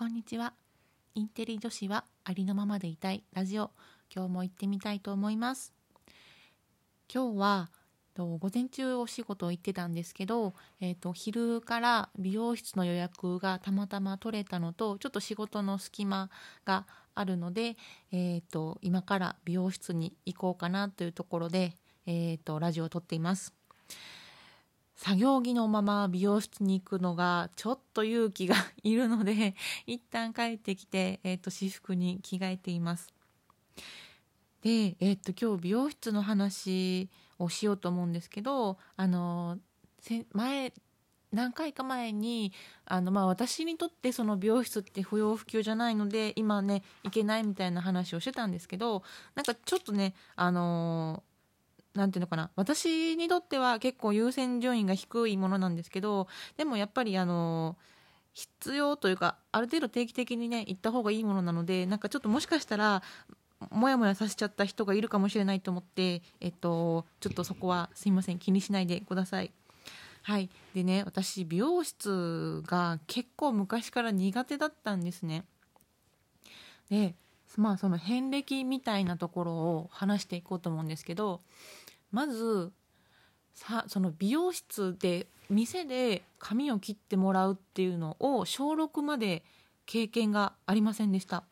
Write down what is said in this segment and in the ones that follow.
こんにちは。インテリ女子はありのままでいたい。ラジオ。今日も行ってみたいと思います。今日はと午前中お仕事行ってたんですけど、えー、と昼から美容室の予約がたまたま取れたのとちょっと仕事の隙間があるので、えー、と今から美容室に行こうかなというところで、えー、とラジオを撮っています。作業着のまま美容室に行くのがちょっと勇気がいるので 一旦帰ってきて、えーと、私服に着替えています。で、えーと、今日美容室の話をしようと思うんですけどあの前何回か前にあの、まあ、私にとってその美容室って不要不急じゃないので今ね行けないみたいな話をしてたんですけどなんかちょっとねあのなんていうのかな私にとっては結構優先順位が低いものなんですけどでもやっぱりあの必要というかある程度定期的にね行った方がいいものなのでなんかちょっともしかしたらもやもやさせちゃった人がいるかもしれないと思ってえっとちょっとそこはすいません気にしないでください。はいでね私美容室が結構昔から苦手だったんですね。でまあその遍歴みたいなところを話していこうと思うんですけどまずさその美容室で店で髪を切ってもらうっていうのを小6まで経験がありませんでした。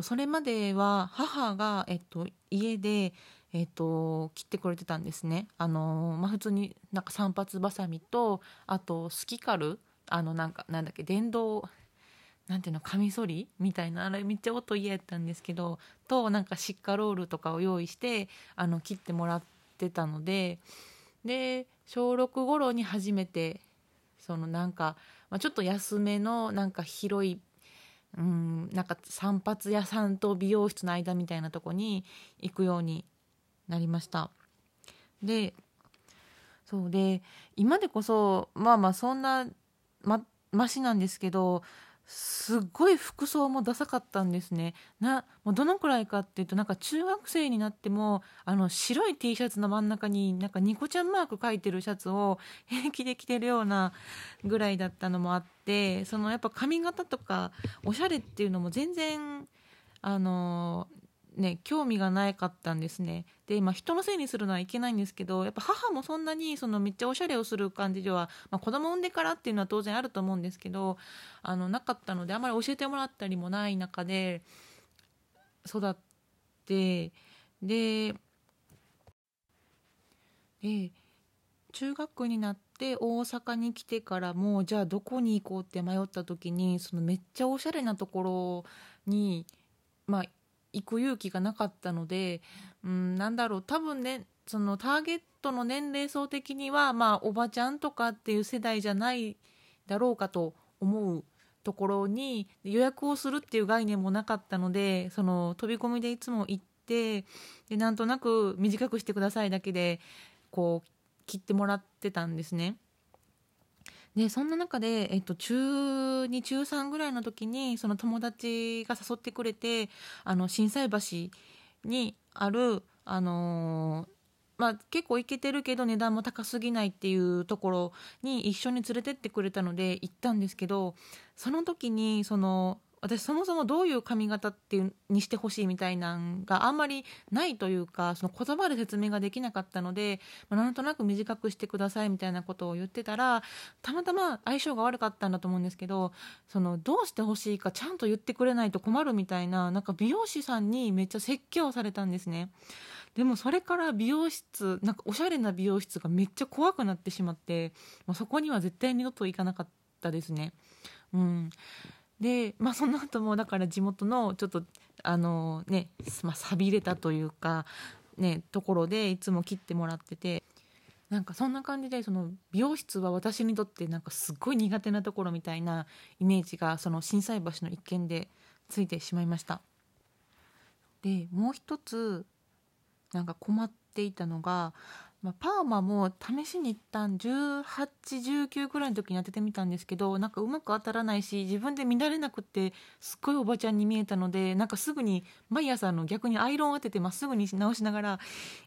それまでは母が、えっと、家で、えっと、切ってくれてたんですね。あのまあ、普通になんか散髪ばさみとあとスキカルあのなんかなんだっけ電動なんていうのカミソリみたいなあれめっちゃ音嫌やったんですけどとなんかシッカロールとかを用意してあの切ってもらっててたのでで小6頃に初めてそのなんか、まあ、ちょっと安めのなんか広いうんなんか散髪屋さんと美容室の間みたいなとこに行くようになりました。でそうで今でこそまあまあそんなまマシなんですけどすっごい服装もダサかったんですね。なもうどのくらいかっていうとなんか中学生になってもあの白い T シャツの真ん中になんかニコちゃんマーク書いてるシャツを 平気で着てるようなぐらいだったのもあってそのやっぱ髪型とかおしゃれっていうのも全然あのね興味がなかったんですね。で、まあ、人のせいにするのはいけないんですけどやっぱ母もそんなにそのめっちゃおしゃれをする感じでは、まあ、子供産んでからっていうのは当然あると思うんですけどあのなかったのであまり教えてもらったりもない中で育ってでで中学になって大阪に来てからもうじゃあどこに行こうって迷った時にそのめっちゃおしゃれなところにまあ行く勇気がなかったので、うん、なんだろう多分ねそのターゲットの年齢層的にはまあおばちゃんとかっていう世代じゃないだろうかと思うところに予約をするっていう概念もなかったのでその飛び込みでいつも行ってでなんとなく短くしてくださいだけでこう切ってもらってたんですね。でそんな中で、えっと、中2中3ぐらいの時にその友達が誘ってくれてあの心斎橋にある、あのー、まあ、結構行けてるけど値段も高すぎないっていうところに一緒に連れてってくれたので行ったんですけどその時にその私そもそもどういう髪型っていうにしてほしいみたいなんがあんまりないというかその言葉で説明ができなかったので、まあ、なんとなく短くしてくださいみたいなことを言ってたらたまたま相性が悪かったんだと思うんですけどそのどうしてほしいかちゃんと言ってくれないと困るみたいななんか美容師さんにめっちゃ説教されたんですね。でもそれから美容室なんかおしゃれな美容室がめっちゃ怖くなってしまって、まあ、そこには絶対二度と行かなかったですね。うん、でまあその後もだから地元のちょっとあのね、まあ、寂れたというかねところでいつも切ってもらっててなんかそんな感じでその美容室は私にとってなんかすっごい苦手なところみたいなイメージがその心斎橋の一件でついてしまいました。でもう一つなんか困っていたのがまあ、パーマも試しに一旦1819くらいの時に当ててみたんですけどなんかうまく当たらないし自分で乱れなくってすっごいおばちゃんに見えたのでなんかすぐに毎朝の逆にアイロン当ててまっすぐに直しながら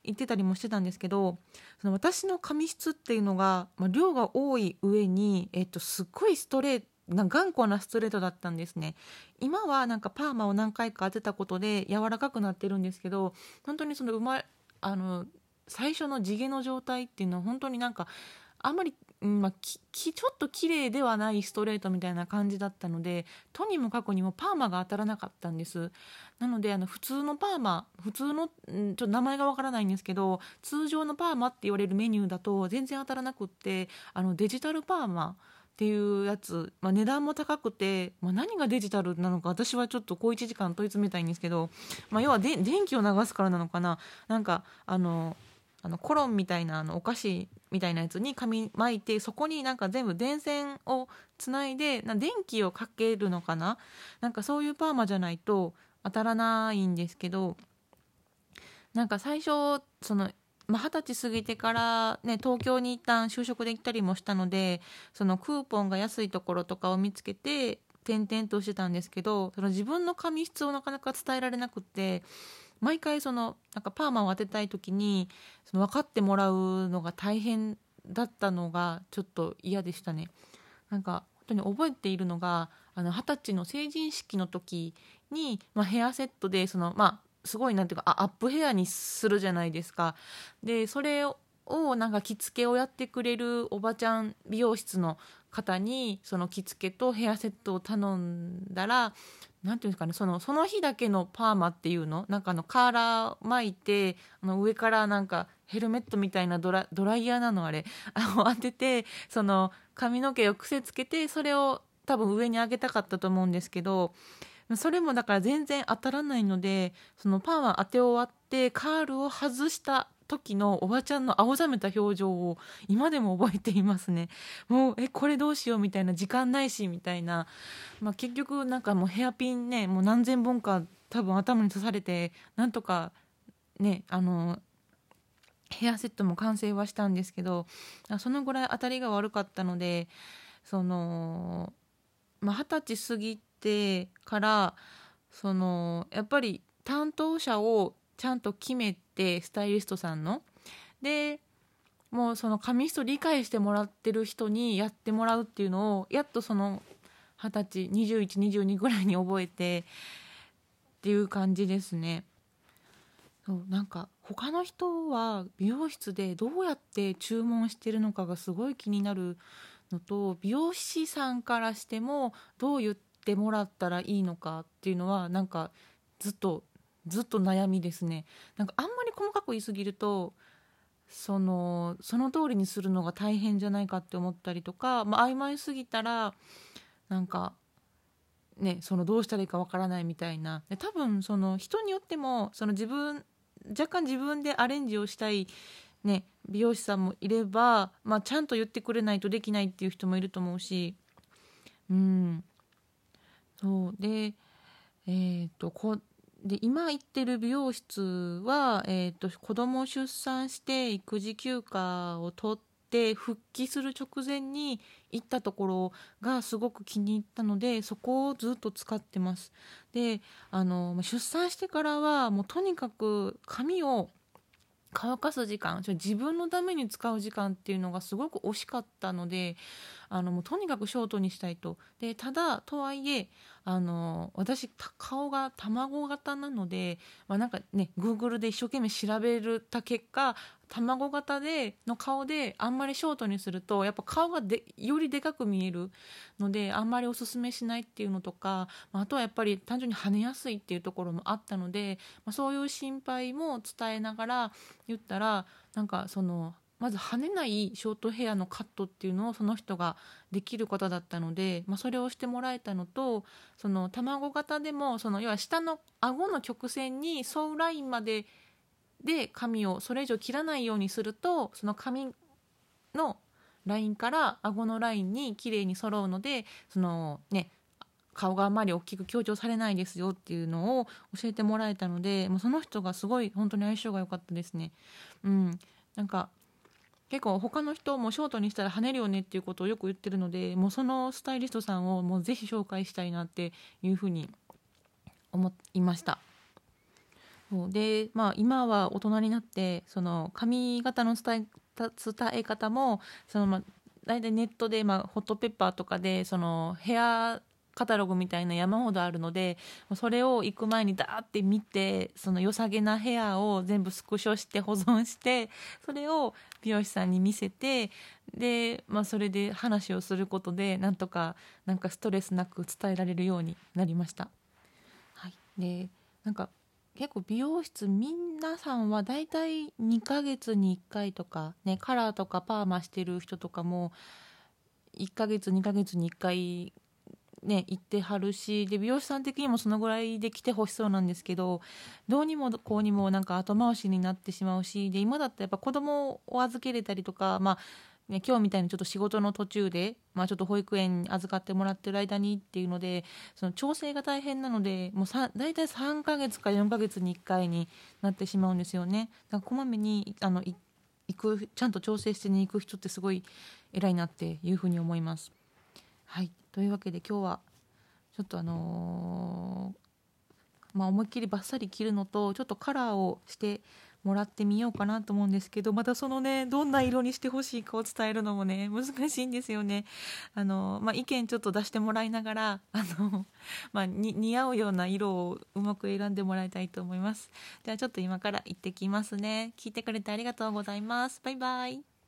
行ってたりもしてたんですけどその私の髪質っていうのが、まあ、量が多い上に、えっと、すっごいストレートな頑固なストレートだったんですね。今はなんかパーマを何回か当てたことで柔らかくなってるんですけど本当にその生まあの最初の地毛の状態っていうのは本当になんかあんまり、まあ、ききちょっと綺麗ではないストレートみたいな感じだったのでとにもかくにもパーマが当たらなかったんです。なのであの普通のパーマ普通の、ちょっと名前がわからないんですけど通常のパーマって言われるメニューだと全然当たらなくってあのデジタルパーマっていうやつ、まあ、値段も高くて、まあ、何がデジタルなのか私はちょっと小1時間問い詰めたいんですけど、まあ、要はで電気を流すからなのかな。なんかあのあのコロンみたいなあのお菓子みたいなやつに紙巻いてそこになんか全部電線をつないでな電気をかけるのかな？なんかそういうパーマじゃないと当たらないんですけどなんか最初そのまあ、20歳過ぎてから、ね、東京に一旦就職で行ったりもしたのでそのクーポンが安いところとかを見つけて転々としてたんですけどその自分の髪質をなかなか伝えられなくって毎回そのなんかパーマを当てたい時にその分かってもらうのが大変だったのがちょっと嫌でしたね。なんか本当に覚えているのが二十歳の成人式の時に、まあ、ヘアセットでその、まあ、すごいなんていうかアップヘアにするじゃないですか。でそれをなんか着付けをやってくれるおばちゃん美容室の方にその着付けとヘアセットを頼んだら何ていうんですかねそのその日だけのパーマっていうのなんかあのカーラー巻いてあの上からなんかヘルメットみたいなドラドライヤーなのあれあの当ててその髪の毛を癖つけてそれを多分上に上げたかったと思うんですけどそれもだから全然当たらないのでそのパーマ当て終わってカールを外した時のおばちゃんの青ざめた表情を今でも覚えていますね。もうえこれどうしようみたいな時間ないしみたいな、まあ、結局なんかもうヘアピンねもう何千本か多分頭に刺されてなんとかねあのヘアセットも完成はしたんですけどそのぐらい当たりが悪かったのでそのまあ、20歳過ぎてからそのやっぱり担当者をちゃんと決めてスタイリストさんのでもうその髪質理解してもらってる人にやってもらうっていうのをやっとその二十歳2122ぐらいに覚えてっていう感じですね。そうなんか他の人は美容室でどうやって注文してるのかがすごい気になるのと美容師さんからしてもどう言ってもらったらいいのかっていうのはなんかずっとずっと悩みですね。なんかあんまり細かく言いすぎるとそのその通りにするのが大変じゃないかって思ったりとか、まあ、曖昧すぎたらなんかねそのどうしたらいいかわからないみたいな。で多分その人によってもその自分若干自分でアレンジをしたい、ね、美容師さんもいれば、まあ、ちゃんと言ってくれないとできないっていう人もいると思うし。うん。そう。でえー、っとこで今行ってる美容室は、えーと、子供を出産して育児休暇を取って復帰する直前に行ったところがすごく気に入ったのでそこをずっと使ってます。であの出産してからはもうとにかく髪を乾かす時間自分のために使う時間っていうのがすごく惜しかったのであのもうとにかくショートにしたいと。でただとはいえあの私顔が卵型なので、まあ、なんかね Google で一生懸命調べた結果卵型での顔であんまりショートにするとやっぱ顔がでよりでかく見えるのであんまりおすすめしないっていうのとかまあとはやっぱり単純に跳ねやすいっていうところもあったので、まあ、そういう心配も伝えながら言ったらなんかそのまず跳ねないショートヘアのカットっていうのをその人ができる方だったので、まあ、それをしてもらえたのとその卵型でもその要は下の顎の曲線に沿うラインまでで髪をそれ以上切らないようにするとその髪のラインから顎のラインに綺麗に揃うのでそのね顔があまり大きく強調されないですよっていうのを教えてもらえたのでもうその人がすごい本当に相性が良かったですね。うん、なんか結構他の人もショートにしたら跳ねるよねっていうことをよく言ってるのでもうそのスタイリストさんをもうぜひ紹介したいなっていうふうに思いました。で、まあ、今は大人になってその髪型の伝え伝え方もその、ま大体ネットで、まあ、ホットペッパーとかでそのヘアカタログみたいな山ほどあるのでそれを行く前にダーって見てその良さげなヘアを全部スクショして保存してそれを美容師さんに見せてで、まあ、それで話をすることでなんとかなんかストレスなく伝えられるようになりました。はい、でなんか結構美容室皆さんはだいたい2ヶ月に1回とかねカラーとかパーマしてる人とかも1ヶ月2ヶ月に1回ね行ってはるしで美容師さん的にもそのぐらいで来てほしそうなんですけどどうにもこうにもなんか後回しになってしまうしで今だったらやっぱ子供を預けれたりとかまあね、今日みたいにちょっと仕事の途中で、まあ、ちょっと保育園預かってもらってる間にっていうのでその調整が大変なのでもう大体3ヶ月か4ヶ月に1回になってしまうんですよね。だからこまめにあの行くちゃんと調整してに行く人ってすごい偉いなっていうふうに思います。はいというわけで今日はちょっとあのー、まあ、思いっきりバッサリ切るのとちょっとカラーをしてもらってみようかなと思うんですけどまたそのねどんな色にしてほしいかを伝えるのもね難しいんですよね。あのまあ、意見ちょっと出してもらいながらあの、まあ、似合うような色をうまく選んでもらいたいと思います。ではちょっと今から行ってきますね。聞いてくれてありがとうございます。バイバイ。